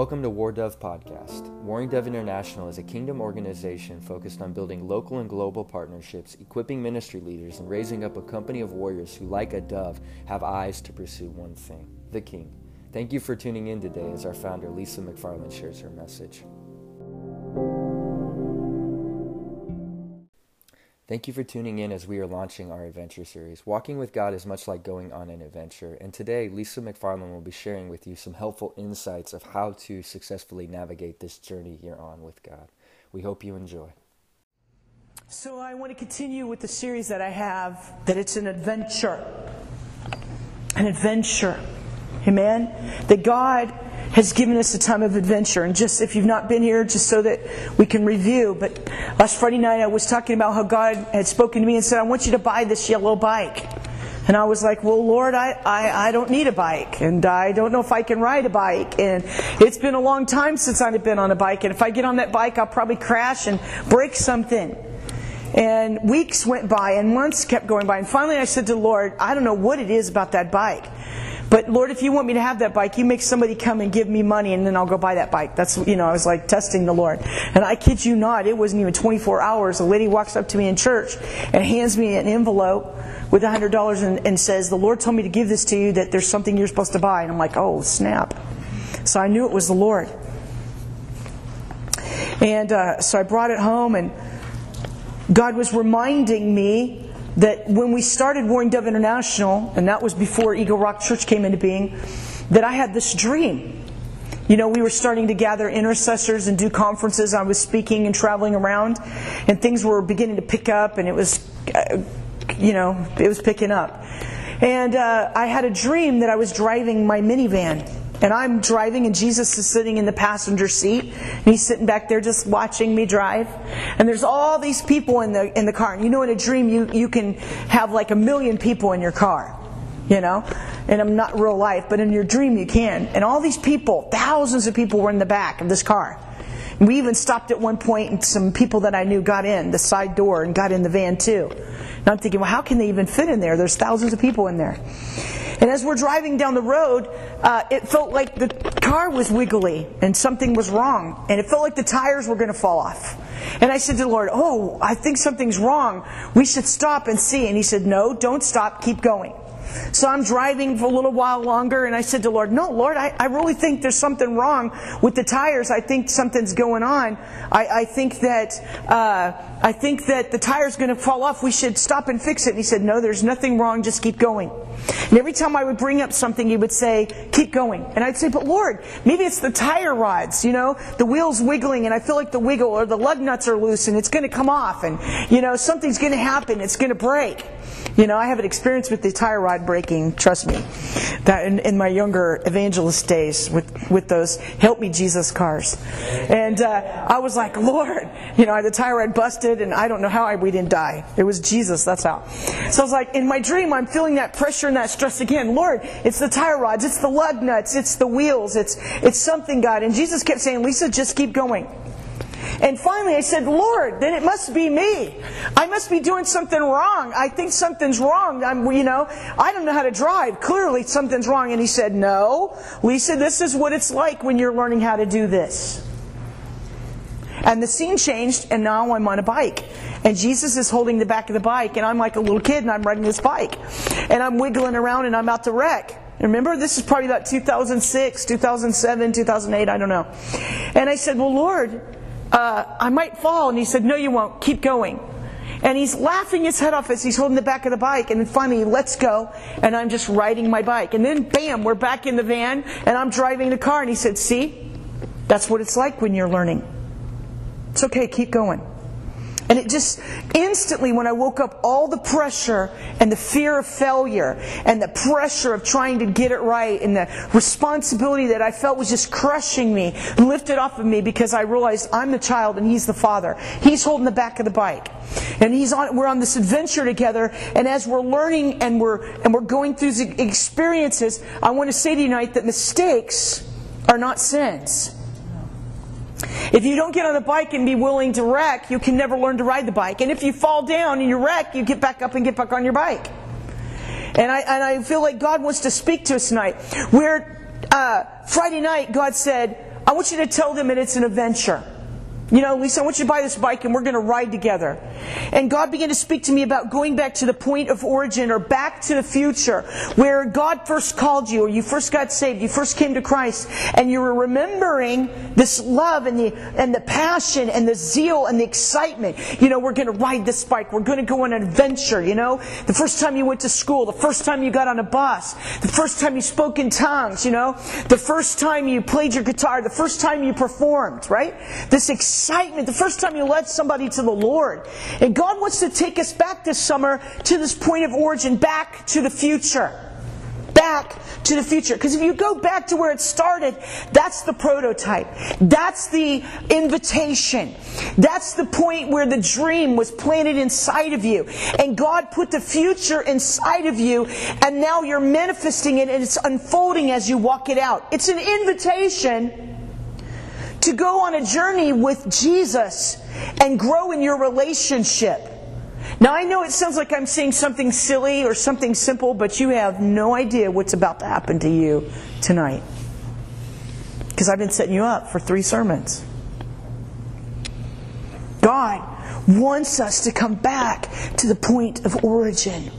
Welcome to War Dove Podcast. Warring Dove International is a kingdom organization focused on building local and global partnerships, equipping ministry leaders, and raising up a company of warriors who, like a dove, have eyes to pursue one thing the King. Thank you for tuning in today as our founder, Lisa McFarland, shares her message. Thank you for tuning in as we are launching our adventure series. Walking with God is much like going on an adventure, and today Lisa McFarland will be sharing with you some helpful insights of how to successfully navigate this journey you're on with God. We hope you enjoy. So, I want to continue with the series that I have that it's an adventure. An adventure. Amen? That God has given us a time of adventure. And just if you've not been here, just so that we can review. But last Friday night I was talking about how God had spoken to me and said, I want you to buy this yellow bike. And I was like, well, Lord, I, I, I don't need a bike. And I don't know if I can ride a bike. And it's been a long time since I've been on a bike. And if I get on that bike, I'll probably crash and break something. And weeks went by and months kept going by. And finally I said to the Lord, I don't know what it is about that bike. But Lord, if you want me to have that bike, you make somebody come and give me money and then I'll go buy that bike. That's, you know, I was like testing the Lord. And I kid you not, it wasn't even 24 hours. A lady walks up to me in church and hands me an envelope with $100 and, and says, the Lord told me to give this to you that there's something you're supposed to buy. And I'm like, oh, snap. So I knew it was the Lord. And uh, so I brought it home and God was reminding me that when we started Warring Dove International, and that was before Eagle Rock Church came into being, that I had this dream. You know, we were starting to gather intercessors and do conferences. I was speaking and traveling around, and things were beginning to pick up, and it was, uh, you know, it was picking up. And uh, I had a dream that I was driving my minivan and I'm driving and Jesus is sitting in the passenger seat and he's sitting back there just watching me drive. And there's all these people in the in the car. And you know in a dream you, you can have like a million people in your car. You know? And I'm not real life, but in your dream you can. And all these people, thousands of people were in the back of this car. We even stopped at one point and some people that I knew got in the side door and got in the van too. And I'm thinking, well, how can they even fit in there? There's thousands of people in there. And as we're driving down the road, uh, it felt like the car was wiggly and something was wrong. And it felt like the tires were going to fall off. And I said to the Lord, Oh, I think something's wrong. We should stop and see. And He said, No, don't stop. Keep going. So I'm driving for a little while longer, and I said to Lord, No, Lord, I, I really think there's something wrong with the tires. I think something's going on. I, I think that uh, I think that the tire's going to fall off. We should stop and fix it. And he said, No, there's nothing wrong. Just keep going. And every time I would bring up something, he would say, Keep going. And I'd say, But Lord, maybe it's the tire rods, you know, the wheels wiggling, and I feel like the wiggle or the lug nuts are loose and it's going to come off, and, you know, something's going to happen. It's going to break. You know, I have an experience with the tire rod breaking, trust me. That in, in my younger evangelist days with, with those Help Me Jesus cars. And uh, I was like, Lord, you know, the tire rod busted and I don't know how I, we didn't die. It was Jesus, that's how. So I was like, in my dream, I'm feeling that pressure and that stress again. Lord, it's the tire rods, it's the lug nuts, it's the wheels, it's, it's something, God. And Jesus kept saying, Lisa, just keep going. And finally I said, Lord, then it must be me. I must be doing something wrong. I think something's wrong. I'm, you know, I don't know how to drive. Clearly something's wrong. And he said, no. Lisa, this is what it's like when you're learning how to do this. And the scene changed, and now I'm on a bike. And Jesus is holding the back of the bike, and I'm like a little kid, and I'm riding this bike. And I'm wiggling around, and I'm about to wreck. Remember, this is probably about 2006, 2007, 2008, I don't know. And I said, Well, Lord, uh, I might fall. And he said, No, you won't. Keep going. And he's laughing his head off as he's holding the back of the bike. And then finally, lets go, and I'm just riding my bike. And then, bam, we're back in the van, and I'm driving the car. And he said, See, that's what it's like when you're learning. It's okay, keep going. And it just instantly, when I woke up, all the pressure and the fear of failure and the pressure of trying to get it right and the responsibility that I felt was just crushing me lifted off of me because I realized I'm the child and he's the father. He's holding the back of the bike. And he's on, we're on this adventure together. And as we're learning and we're, and we're going through the experiences, I want to say tonight that mistakes are not sins. If you don't get on the bike and be willing to wreck, you can never learn to ride the bike. And if you fall down and you wreck, you get back up and get back on your bike. And I, and I feel like God wants to speak to us tonight. Where uh, Friday night, God said, I want you to tell them that it's an adventure. You know, Lisa, I want you to buy this bike and we're going to ride together. And God began to speak to me about going back to the point of origin or back to the future where God first called you or you first got saved, you first came to Christ and you were remembering this love and the, and the passion and the zeal and the excitement. You know, we're going to ride this bike. We're going to go on an adventure. You know, the first time you went to school, the first time you got on a bus, the first time you spoke in tongues, you know, the first time you played your guitar, the first time you performed, right? This excitement excitement the first time you led somebody to the Lord. And God wants to take us back this summer to this point of origin, back to the future. Back to the future. Because if you go back to where it started, that's the prototype. That's the invitation. That's the point where the dream was planted inside of you. And God put the future inside of you, and now you're manifesting it and it's unfolding as you walk it out. It's an invitation to go on a journey with Jesus and grow in your relationship. Now, I know it sounds like I'm saying something silly or something simple, but you have no idea what's about to happen to you tonight. Because I've been setting you up for three sermons. God wants us to come back to the point of origin.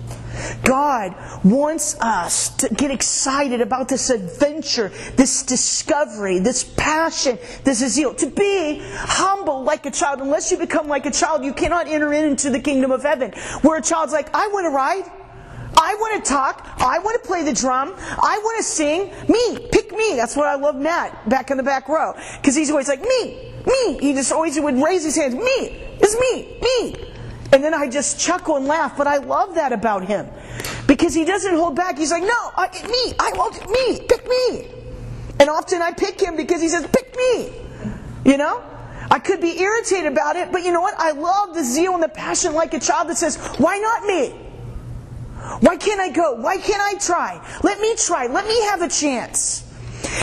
God wants us to get excited about this adventure, this discovery, this passion, this zeal. To be humble like a child. Unless you become like a child, you cannot enter into the kingdom of heaven. Where a child's like, I want to ride. I want to talk. I want to play the drum. I want to sing. Me. Pick me. That's what I love Matt back in the back row. Because he's always like, me. Me. He just always would raise his hands. Me. It's me. Me. And then I just chuckle and laugh, but I love that about him. Because he doesn't hold back. He's like, no, I, me, I want me, pick me. And often I pick him because he says, pick me. You know? I could be irritated about it, but you know what? I love the zeal and the passion like a child that says, why not me? Why can't I go? Why can't I try? Let me try. Let me have a chance.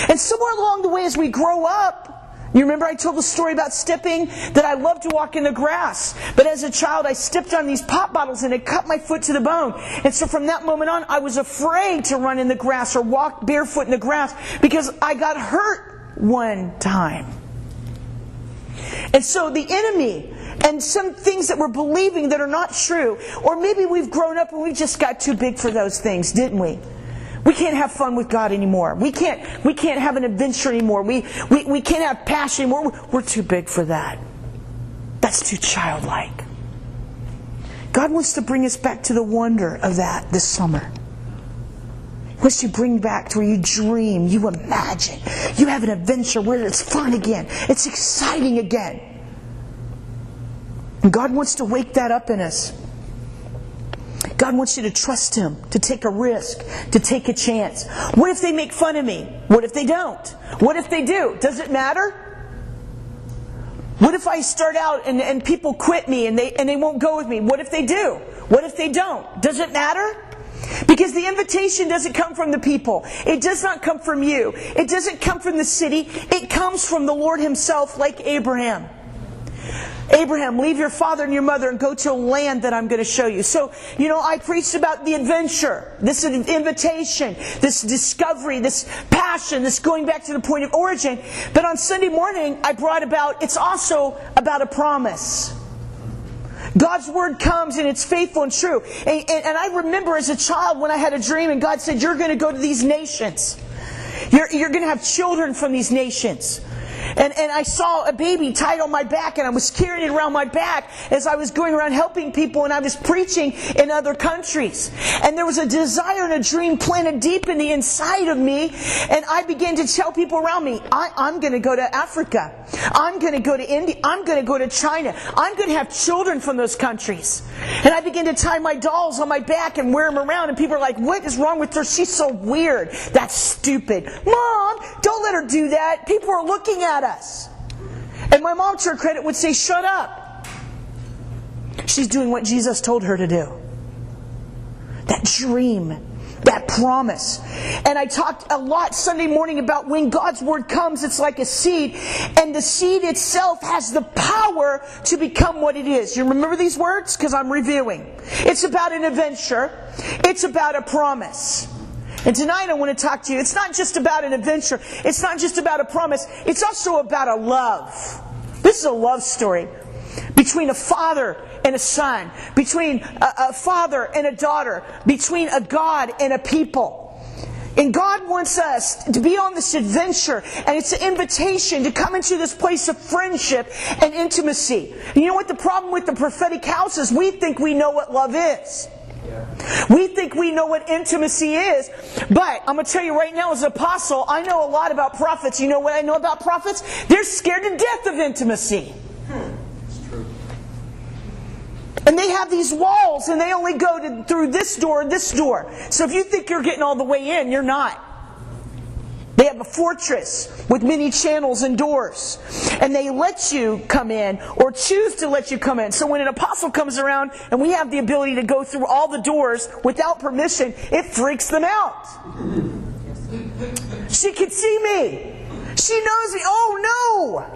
And somewhere along the way, as we grow up, you remember I told the story about stepping? That I love to walk in the grass. But as a child, I stepped on these pop bottles and it cut my foot to the bone. And so from that moment on, I was afraid to run in the grass or walk barefoot in the grass because I got hurt one time. And so the enemy and some things that we're believing that are not true, or maybe we've grown up and we just got too big for those things, didn't we? We can't have fun with God anymore. We can't, we can't have an adventure anymore. We, we, we can't have passion anymore. We're too big for that. That's too childlike. God wants to bring us back to the wonder of that this summer. He wants to bring back to where you dream, you imagine. You have an adventure where it's fun again. It's exciting again. And God wants to wake that up in us. God wants you to trust Him, to take a risk, to take a chance. What if they make fun of me? What if they don't? What if they do? Does it matter? What if I start out and, and people quit me and they, and they won't go with me? What if they do? What if they don't? Does it matter? Because the invitation doesn't come from the people. It does not come from you. It doesn't come from the city. It comes from the Lord Himself, like Abraham. Abraham, leave your father and your mother and go to a land that I'm going to show you. So, you know, I preached about the adventure, this invitation, this discovery, this passion, this going back to the point of origin. But on Sunday morning, I brought about, it's also about a promise. God's word comes and it's faithful and true. And, and, and I remember as a child when I had a dream and God said, You're going to go to these nations. You're, you're going to have children from these nations. And, and I saw a baby tied on my back, and I was carrying it around my back as I was going around helping people, and I was preaching in other countries. And there was a desire and a dream planted deep in the inside of me, and I began to tell people around me, I, I'm going to go to Africa. I'm going to go to India. I'm going to go to China. I'm going to have children from those countries. And I began to tie my dolls on my back and wear them around, and people are like, What is wrong with her? She's so weird. That's stupid. Mom, don't let her do that. People are looking at us. And my mom, to her credit, would say, Shut up. She's doing what Jesus told her to do. That dream, that promise. And I talked a lot Sunday morning about when God's word comes, it's like a seed, and the seed itself has the power to become what it is. You remember these words? Because I'm reviewing. It's about an adventure, it's about a promise. And tonight I want to talk to you. It's not just about an adventure. It's not just about a promise. It's also about a love. This is a love story between a father and a son, between a, a father and a daughter, between a God and a people. And God wants us to be on this adventure, and it's an invitation to come into this place of friendship and intimacy. And you know what the problem with the prophetic house is? We think we know what love is. We think we know what intimacy is, but I'm going to tell you right now, as an apostle, I know a lot about prophets. You know what I know about prophets? They're scared to death of intimacy. And they have these walls, and they only go to, through this door, this door. So if you think you're getting all the way in, you're not. They have a fortress with many channels and doors. And they let you come in or choose to let you come in. So when an apostle comes around and we have the ability to go through all the doors without permission, it freaks them out. She can see me. She knows me. Oh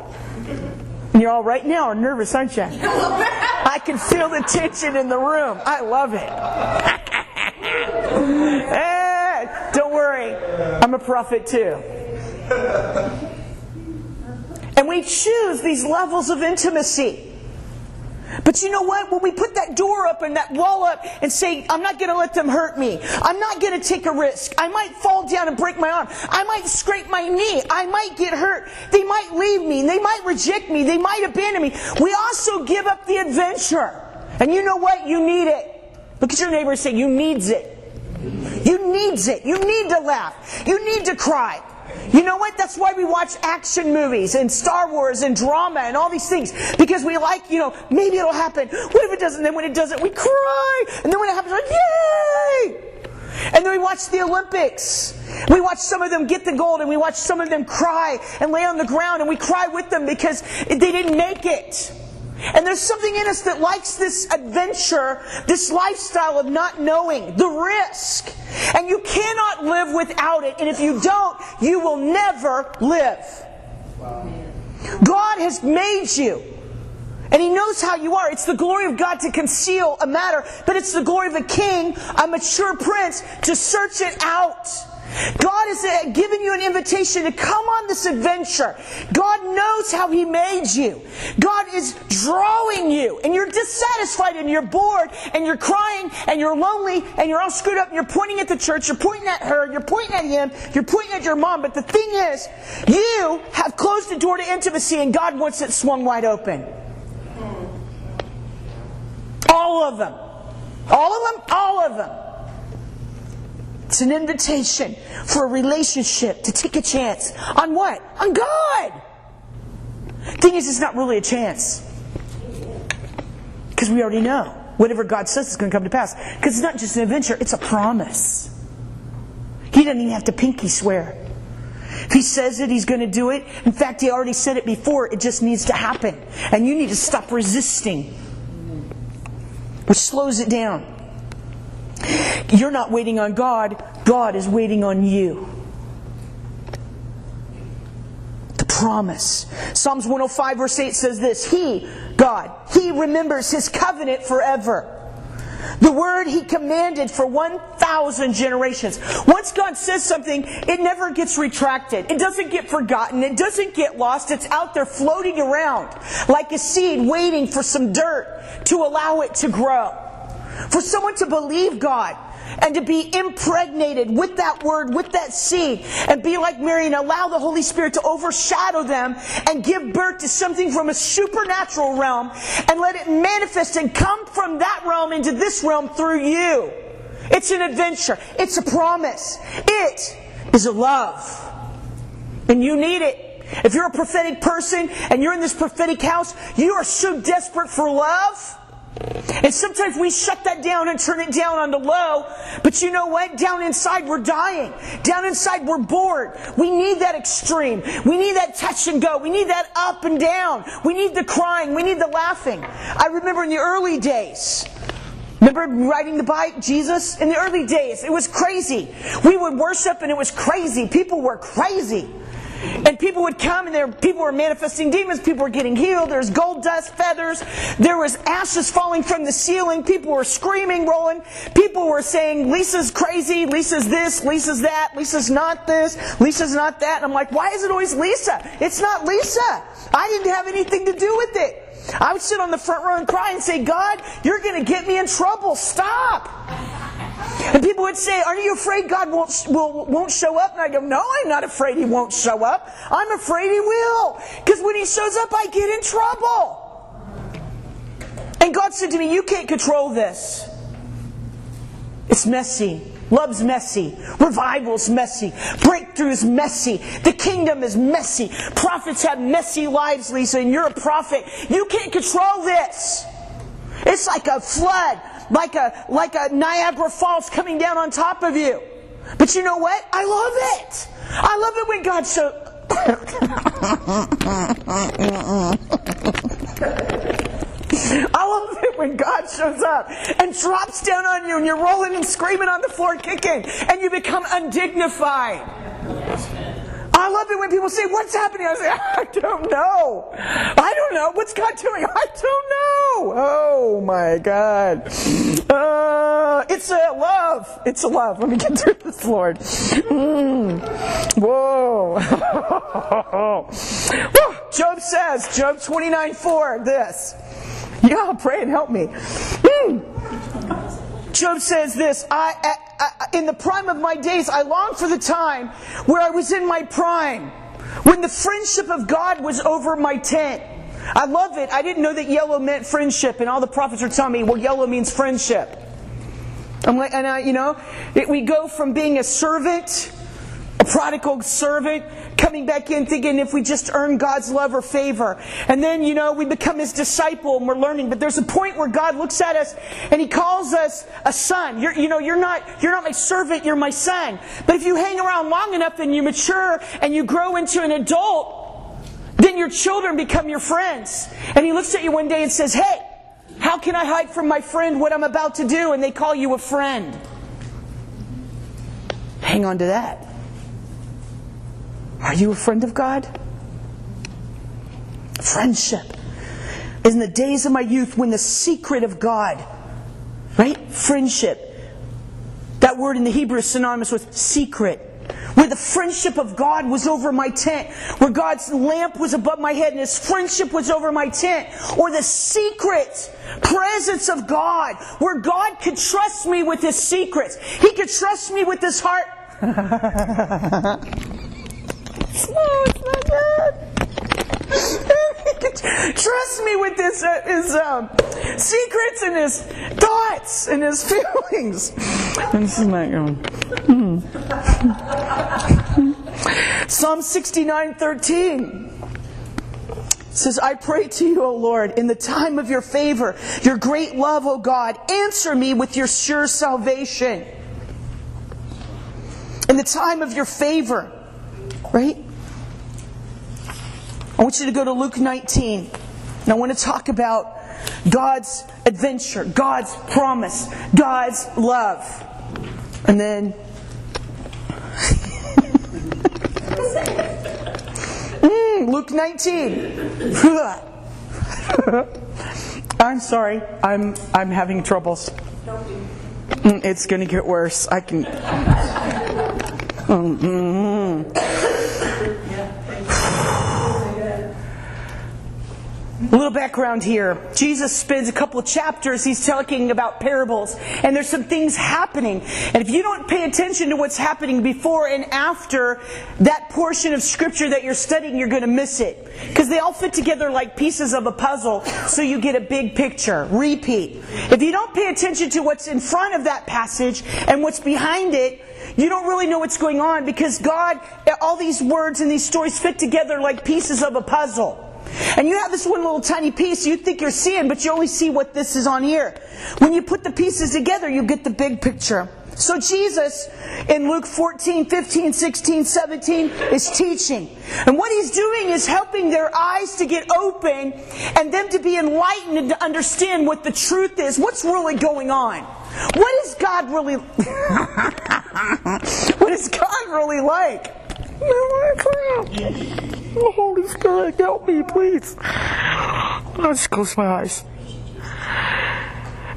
no! You're all right now nervous, aren't you? I can feel the tension in the room. I love it. don't worry, I'm a prophet too. And we choose these levels of intimacy. But you know what? When we put that door up and that wall up and say, I'm not going to let them hurt me. I'm not going to take a risk. I might fall down and break my arm. I might scrape my knee. I might get hurt. They might leave me. They might reject me. They might abandon me. We also give up the adventure. And you know what? You need it. Look at your neighbor and say, you needs it. You needs it. You need to laugh. You need to cry. You know what? That's why we watch action movies and Star Wars and drama and all these things. Because we like, you know, maybe it'll happen. What if it doesn't? Then when it doesn't, we cry. And then when it happens, like, yay! And then we watch the Olympics. We watch some of them get the gold and we watch some of them cry and lay on the ground and we cry with them because they didn't make it. And there's something in us that likes this adventure, this lifestyle of not knowing, the risk. And you cannot live without it. And if you don't, you will never live. God has made you. And He knows how you are. It's the glory of God to conceal a matter, but it's the glory of a king, a mature prince, to search it out. God is uh, giving you an invitation to come on this adventure. God knows how He made you. God is drawing you, and you're dissatisfied, and you're bored, and you're crying, and you're lonely, and you're all screwed up, and you're pointing at the church, you're pointing at her, you're pointing at him, you're pointing at your mom. But the thing is, you have closed the door to intimacy, and God wants it swung wide open. All of them. All of them? All of them. It's an invitation for a relationship to take a chance. On what? On God. Thing is, it's not really a chance. Because we already know. Whatever God says is going to come to pass. Because it's not just an adventure, it's a promise. He doesn't even have to pinky swear. If he says it, he's going to do it. In fact, he already said it before. It just needs to happen. And you need to stop resisting, which slows it down. You're not waiting on God, God is waiting on you. The promise. Psalms 105, verse 8 says this He, God, He remembers His covenant forever. The word He commanded for 1,000 generations. Once God says something, it never gets retracted. It doesn't get forgotten. It doesn't get lost. It's out there floating around like a seed waiting for some dirt to allow it to grow. For someone to believe God and to be impregnated with that word, with that seed, and be like Mary and allow the Holy Spirit to overshadow them and give birth to something from a supernatural realm and let it manifest and come from that realm into this realm through you. It's an adventure. It's a promise. It is a love. And you need it. If you're a prophetic person and you're in this prophetic house, you are so desperate for love and sometimes we shut that down and turn it down on the low. But you know what? Down inside, we're dying. Down inside, we're bored. We need that extreme. We need that touch and go. We need that up and down. We need the crying. We need the laughing. I remember in the early days, Remember riding the bike, Jesus? In the early days, it was crazy. We would worship and it was crazy. People were crazy. And people would come and there people were manifesting demons, people were getting healed, there's gold dust, feathers, there was ashes falling from the ceiling, people were screaming, rolling, people were saying, Lisa's crazy, Lisa's this, Lisa's that, Lisa's not this, Lisa's not that. And I'm like, why is it always Lisa? It's not Lisa. I didn't have anything to do with it. I would sit on the front row and cry and say, God, you're going to get me in trouble. Stop. And people would say, Aren't you afraid God won't, will, won't show up? And I go, No, I'm not afraid He won't show up. I'm afraid He will. Because when He shows up, I get in trouble. And God said to me, You can't control this. It's messy. Love's messy. Revival's messy. Breakthrough's messy. The kingdom is messy. Prophets have messy lives, Lisa, and you're a prophet. You can't control this. It's like a flood, like a, like a Niagara Falls coming down on top of you. But you know what? I love it. I love it when God shows. I love it when God shows up and drops down on you and you're rolling and screaming on the floor, kicking, and you become undignified. I love it when people say, What's happening? I say, I don't know. I don't know. What's God doing? I don't know. Oh my God. Uh, it's a love. It's a love. Let me get through this, Lord. Mm. Whoa. Job says, Job 29 4, this. Yeah, pray and help me. Mm. Job says this I, I, I, in the prime of my days, I long for the time where I was in my prime, when the friendship of God was over my tent. I love it. I didn't know that yellow meant friendship, and all the prophets are telling me, well, yellow means friendship. I'm like, and I, you know, it, we go from being a servant a prodigal servant coming back in thinking if we just earn God's love or favor. And then, you know, we become his disciple and we're learning. But there's a point where God looks at us and he calls us a son. You're, you know, you're not, you're not my servant, you're my son. But if you hang around long enough and you mature and you grow into an adult, then your children become your friends. And he looks at you one day and says, Hey, how can I hide from my friend what I'm about to do? And they call you a friend. Hang on to that. Are you a friend of God? Friendship. In the days of my youth, when the secret of God, right? Friendship. That word in the Hebrew is synonymous with secret. Where the friendship of God was over my tent. Where God's lamp was above my head and His friendship was over my tent. Or the secret presence of God. Where God could trust me with His secrets. He could trust me with His heart. No, it's not good. Trust me with his, uh, his um, secrets and his thoughts and his feelings. This is going. Hmm. Psalm 69 13 says, I pray to you, O Lord, in the time of your favor, your great love, O God, answer me with your sure salvation. In the time of your favor, right? I want you to go to Luke 19. And I want to talk about God's adventure, God's promise, God's love. And then. mm, Luke 19. I'm sorry. I'm I'm having troubles. Mm, it's going to get worse. I can. Mm-hmm. A little background here. Jesus spends a couple of chapters, he's talking about parables, and there's some things happening. And if you don't pay attention to what's happening before and after that portion of scripture that you're studying, you're going to miss it. Because they all fit together like pieces of a puzzle, so you get a big picture. Repeat. If you don't pay attention to what's in front of that passage and what's behind it, you don't really know what's going on because God, all these words and these stories fit together like pieces of a puzzle. And you have this one little tiny piece you think you're seeing, but you only see what this is on here. When you put the pieces together, you get the big picture. So Jesus in Luke 14, 15, 16, 17 is teaching. And what he's doing is helping their eyes to get open and them to be enlightened and to understand what the truth is. What's really going on? What is God really What is God really like? Oh, Holy Spirit, help me, please. I'll just close my eyes.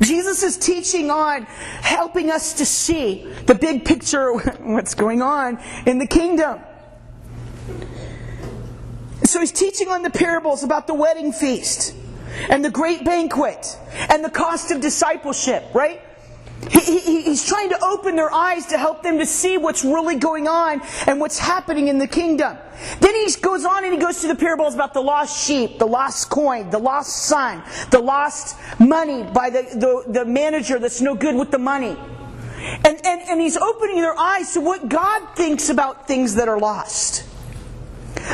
Jesus is teaching on helping us to see the big picture of what's going on in the kingdom. So he's teaching on the parables about the wedding feast and the great banquet and the cost of discipleship, right? He, he, he's trying to open their eyes to help them to see what's really going on and what's happening in the kingdom. Then he goes on and he goes to the parables about the lost sheep, the lost coin, the lost son, the lost money by the, the, the manager that's no good with the money. And, and, and he's opening their eyes to what God thinks about things that are lost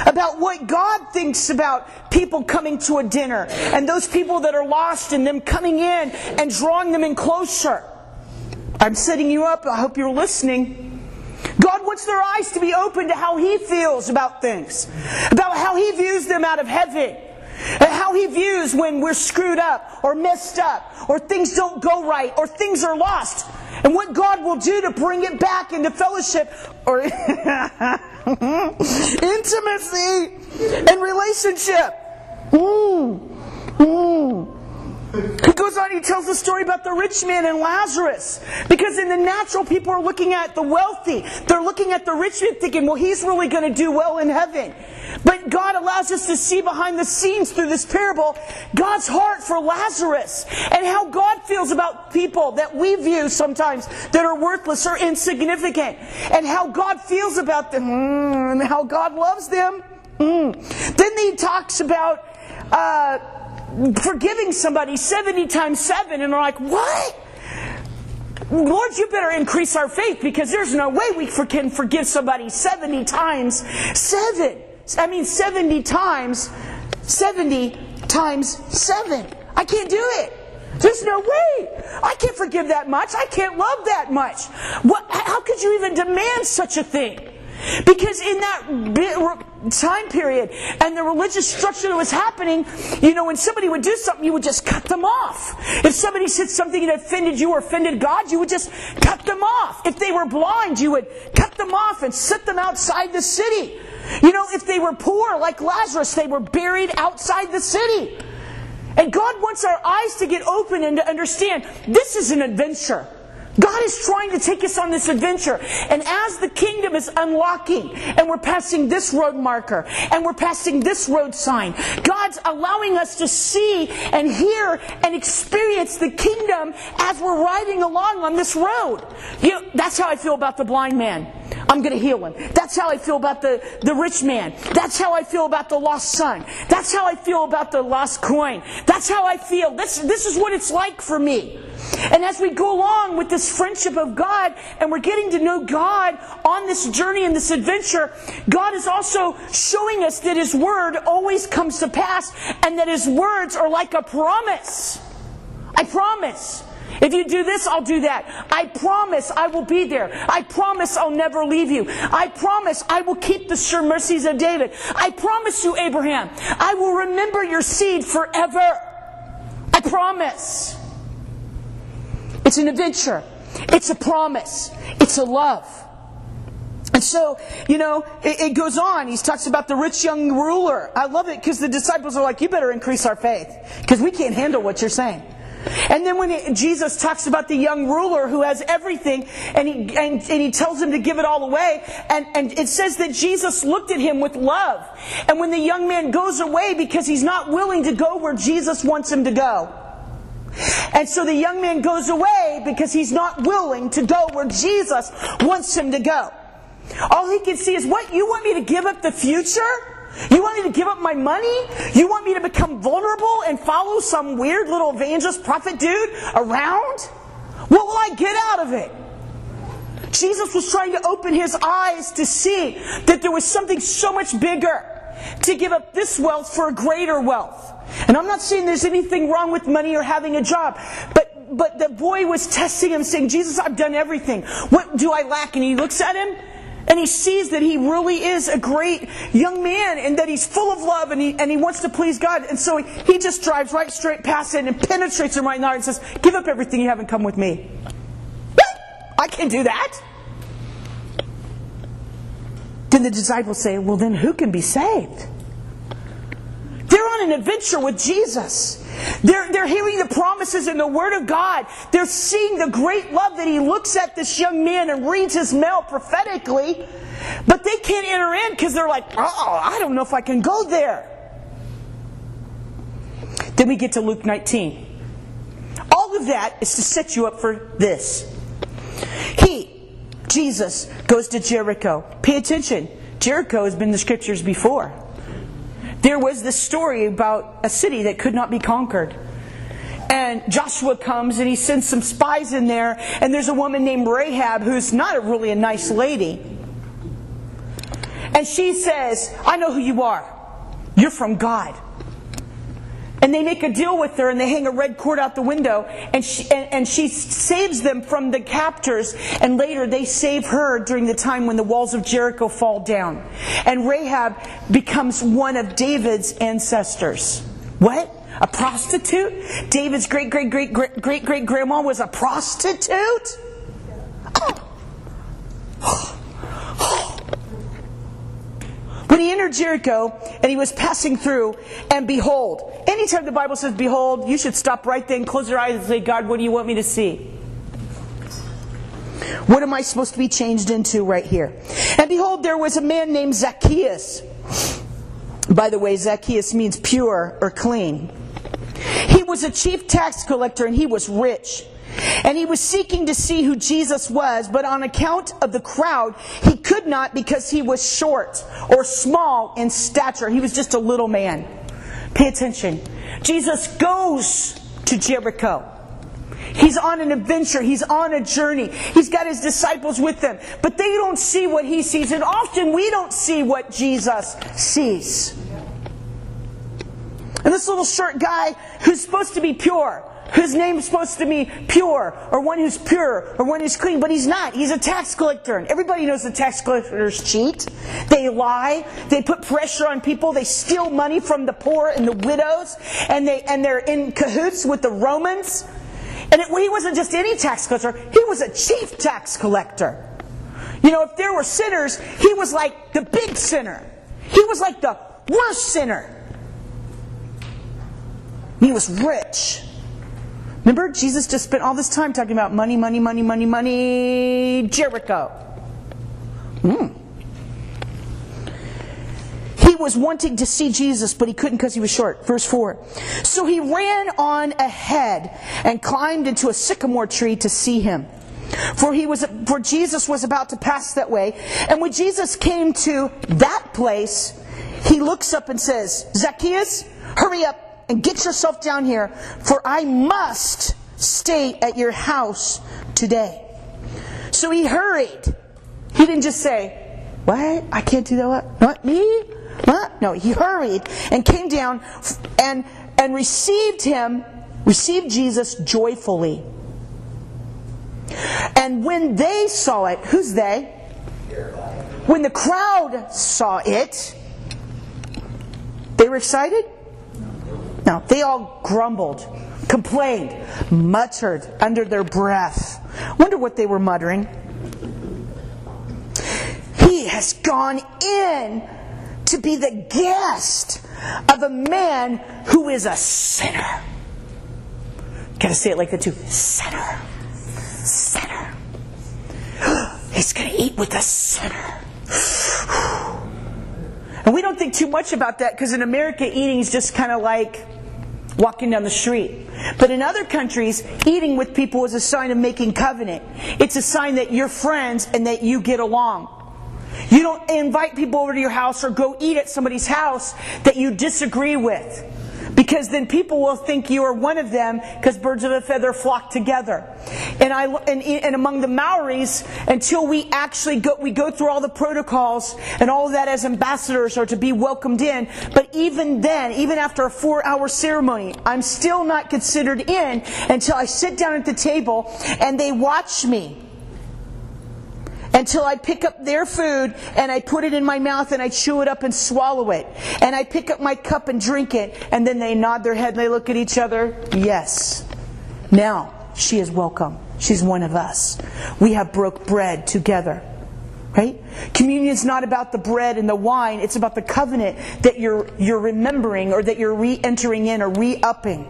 about what God thinks about people coming to a dinner and those people that are lost and them coming in and drawing them in closer. I'm setting you up. I hope you're listening. God wants their eyes to be open to how He feels about things, about how He views them out of heaven, and how He views when we're screwed up or messed up or things don't go right or things are lost, and what God will do to bring it back into fellowship or intimacy and relationship. Mm. Mm. He goes on, he tells the story about the rich man and Lazarus. Because in the natural, people are looking at the wealthy. They're looking at the rich man thinking, well, he's really going to do well in heaven. But God allows us to see behind the scenes through this parable God's heart for Lazarus and how God feels about people that we view sometimes that are worthless or insignificant. And how God feels about them mm, and how God loves them. Mm. Then he talks about. Uh, forgiving somebody 70 times 7 and they're like, what? Lord, you better increase our faith because there's no way we can forgive somebody 70 times 7. I mean, 70 times, 70 times 7. I can't do it. There's no way. I can't forgive that much. I can't love that much. What, how could you even demand such a thing? Because in that time period and the religious structure that was happening, you know, when somebody would do something, you would just cut them off. If somebody said something that offended you or offended God, you would just cut them off. If they were blind, you would cut them off and set them outside the city. You know, if they were poor, like Lazarus, they were buried outside the city. And God wants our eyes to get open and to understand this is an adventure. God is trying to take us on this adventure. And as the kingdom is unlocking and we're passing this road marker and we're passing this road sign, God's allowing us to see and hear and experience the kingdom as we're riding along on this road. You know, that's how I feel about the blind man. I'm going to heal him. That's how I feel about the, the rich man. That's how I feel about the lost son. That's how I feel about the lost coin. That's how I feel. This, this is what it's like for me. And as we go along with this friendship of God and we're getting to know God on this journey and this adventure, God is also showing us that His Word always comes to pass and that His words are like a promise. I promise. If you do this, I'll do that. I promise I will be there. I promise I'll never leave you. I promise I will keep the sure mercies of David. I promise you, Abraham, I will remember your seed forever. I promise. It's an adventure. It's a promise. It's a love. And so, you know, it, it, goes on. He talks about the rich young ruler. I love it because the disciples are like, you better increase our faith because we can't handle what you're saying. And then when Jesus talks about the young ruler who has everything and he, and, and, he tells him to give it all away, and, and it says that Jesus looked at him with love. And when the young man goes away because he's not willing to go where Jesus wants him to go, and so the young man goes away because he's not willing to go where Jesus wants him to go. All he can see is, what? You want me to give up the future? You want me to give up my money? You want me to become vulnerable and follow some weird little evangelist prophet dude around? What will I get out of it? Jesus was trying to open his eyes to see that there was something so much bigger to give up this wealth for a greater wealth. And I'm not saying there's anything wrong with money or having a job, but, but the boy was testing him, saying, Jesus, I've done everything. What do I lack? And he looks at him and he sees that he really is a great young man and that he's full of love and he, and he wants to please God. And so he, he just drives right straight past it and penetrates him right in and says, Give up everything you haven't come with me. I can't do that. Then the disciples say, Well, then who can be saved? An adventure with Jesus. They're, they're hearing the promises in the Word of God. They're seeing the great love that He looks at this young man and reads his mail prophetically. But they can't enter in because they're like, oh, I don't know if I can go there. Then we get to Luke 19. All of that is to set you up for this. He, Jesus, goes to Jericho. Pay attention. Jericho has been in the scriptures before. There was this story about a city that could not be conquered. And Joshua comes and he sends some spies in there, and there's a woman named Rahab who's not a really a nice lady. And she says, I know who you are. You're from God. And they make a deal with her and they hang a red cord out the window and she, and, and, she saves them from the captors. And later they save her during the time when the walls of Jericho fall down. And Rahab becomes one of David's ancestors. What? A prostitute? David's great great great great great great grandma was a prostitute? When he entered Jericho and he was passing through, and behold, anytime the Bible says behold, you should stop right then, close your eyes, and say, God, what do you want me to see? What am I supposed to be changed into right here? And behold, there was a man named Zacchaeus. By the way, Zacchaeus means pure or clean. He was a chief tax collector and he was rich. And he was seeking to see who Jesus was, but on account of the crowd, he could not because he was short or small in stature. He was just a little man. Pay attention. Jesus goes to Jericho. He's on an adventure. He's on a journey. He's got his disciples with him. But they don't see what he sees. And often we don't see what Jesus sees. And this little short guy who's supposed to be pure, whose name is supposed to be pure, or one who's pure, or one who's clean, but he's not. He's a tax collector. And everybody knows the tax collectors cheat. They lie. They put pressure on people. They steal money from the poor and the widows. And, they, and they're in cahoots with the Romans. And it, he wasn't just any tax collector, he was a chief tax collector. You know, if there were sinners, he was like the big sinner. He was like the worst sinner. He was rich. Remember, Jesus just spent all this time talking about money, money, money, money, money, Jericho. Hmm. He was wanting to see Jesus, but he couldn't because he was short. Verse 4. So he ran on ahead and climbed into a sycamore tree to see him. For he was for Jesus was about to pass that way. And when Jesus came to that place, he looks up and says, Zacchaeus, hurry up and get yourself down here, for I must stay at your house today. So he hurried. He didn't just say, What? I can't do that. What? What? Me? What? No, he hurried and came down and, and received him, received Jesus joyfully. And when they saw it, who's they? When the crowd saw it, they were excited? Now, they all grumbled, complained, muttered under their breath. Wonder what they were muttering. He has gone in to be the guest of a man who is a sinner. Gotta say it like that too. sinner. Sinner. He's gonna eat with a sinner. And we don't think too much about that because in America, eating is just kind of like walking down the street. But in other countries, eating with people is a sign of making covenant. It's a sign that you're friends and that you get along. You don't invite people over to your house or go eat at somebody's house that you disagree with because then people will think you are one of them because birds of a feather flock together. And I and, and among the Maoris, until we actually go, we go through all the protocols and all that as ambassadors are to be welcomed in. But even then, even after a four-hour ceremony, I'm still not considered in until I sit down at the table and they watch me until I pick up their food and I put it in my mouth and I chew it up and swallow it. And I pick up my cup and drink it. And then they nod their head and they look at each other. Yes. Now she is welcome. She's one of us. We have broke bread together. Right? Communion is not about the bread and the wine, it's about the covenant that you're, you're remembering or that you're re entering in or re upping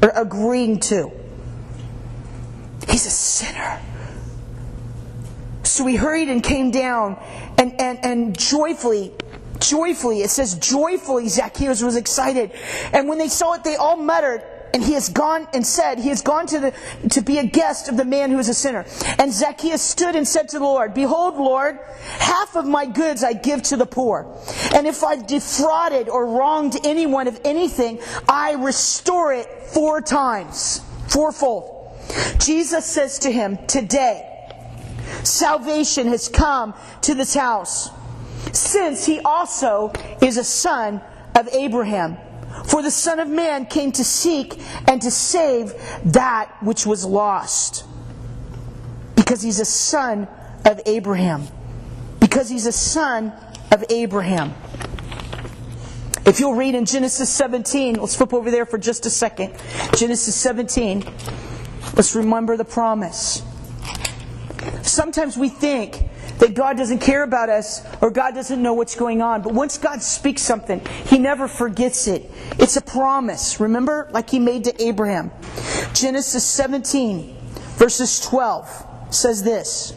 or agreeing to. He's a sinner. So we hurried and came down and, and, and joyfully joyfully, it says joyfully Zacchaeus was excited. And when they saw it, they all muttered, and he has gone and said, He has gone to, the, to be a guest of the man who is a sinner. And Zacchaeus stood and said to the Lord, Behold, Lord, half of my goods I give to the poor. And if I've defrauded or wronged anyone of anything, I restore it four times, fourfold. Jesus says to him, Today, salvation has come to this house, since he also is a son of Abraham. For the Son of Man came to seek and to save that which was lost. Because he's a son of Abraham. Because he's a son of Abraham. If you'll read in Genesis 17, let's flip over there for just a second. Genesis 17, let's remember the promise. Sometimes we think that God doesn't care about us or God doesn't know what's going on. But once God speaks something, He never forgets it. It's a promise, remember? Like He made to Abraham. Genesis 17, verses 12 says this.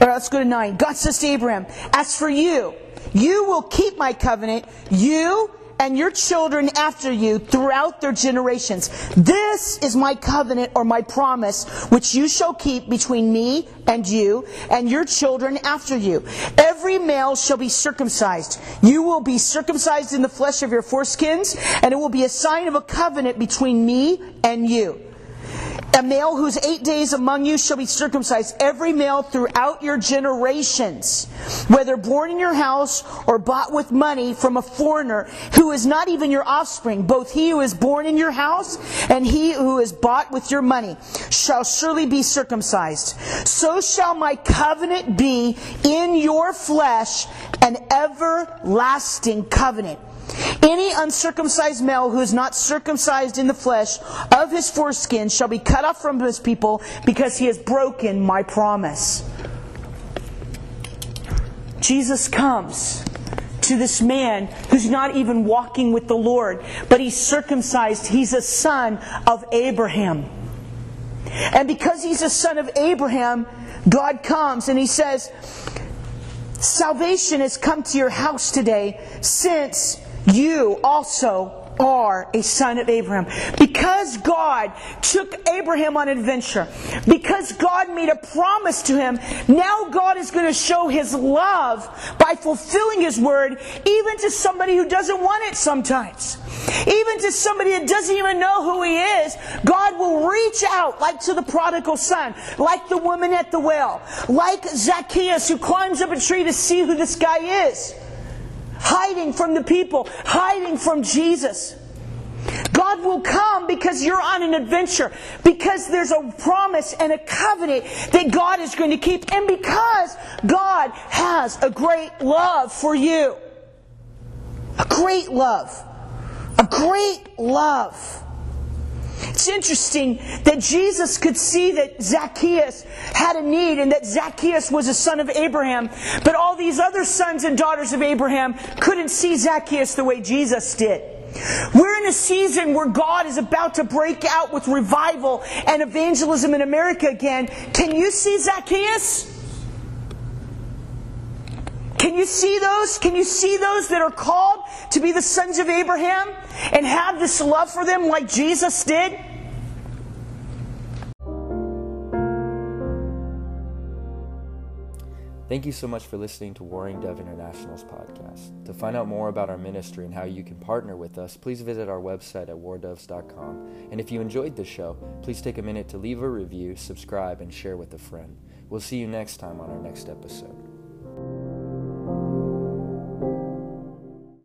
All right, let's go to 9. God says to Abraham, As for you, you will keep my covenant, you and your children after you throughout their generations. This is my covenant or my promise, which you shall keep between me and you and your children after you. Every male shall be circumcised. You will be circumcised in the flesh of your foreskins, and it will be a sign of a covenant between me and you. A male who's eight days among you shall be circumcised, every male throughout your generations, whether born in your house or bought with money from a foreigner who is not even your offspring. Both he who is born in your house and he who is bought with your money shall surely be circumcised. So shall my covenant be in your flesh, an everlasting covenant. Any uncircumcised male who is not circumcised in the flesh of his foreskin shall be cut off from his people because he has broken my promise. Jesus comes to this man who's not even walking with the Lord, but he's circumcised. He's a son of Abraham. And because he's a son of Abraham, God comes and he says, Salvation has come to your house today since you also are a son of Abraham. Because God took Abraham on adventure, because God made a promise to him, now God is going to show his love by fulfilling his word, even to somebody who doesn't want it sometimes. Even to somebody that doesn't even know who he is, God will reach out, like to the prodigal son, like the woman at the well, like Zacchaeus who climbs up a tree to see who this guy is hiding from the people, hiding from Jesus. God will come because you're on an adventure, because there's a promise and a covenant that God is going to keep, and because God has a great love for you. A great love. A great love. It's interesting that Jesus could see that Zacchaeus had a need and that Zacchaeus was a son of Abraham, but all these other sons and daughters of Abraham couldn't see Zacchaeus the way Jesus did. We're in a season where God is about to break out with revival and evangelism in America again. Can you see Zacchaeus? Can you see those? Can you see those that are called to be the sons of Abraham and have this love for them like Jesus did? Thank you so much for listening to Warring Dove International's podcast. To find out more about our ministry and how you can partner with us, please visit our website at wardoves.com. And if you enjoyed the show, please take a minute to leave a review, subscribe, and share with a friend. We'll see you next time on our next episode.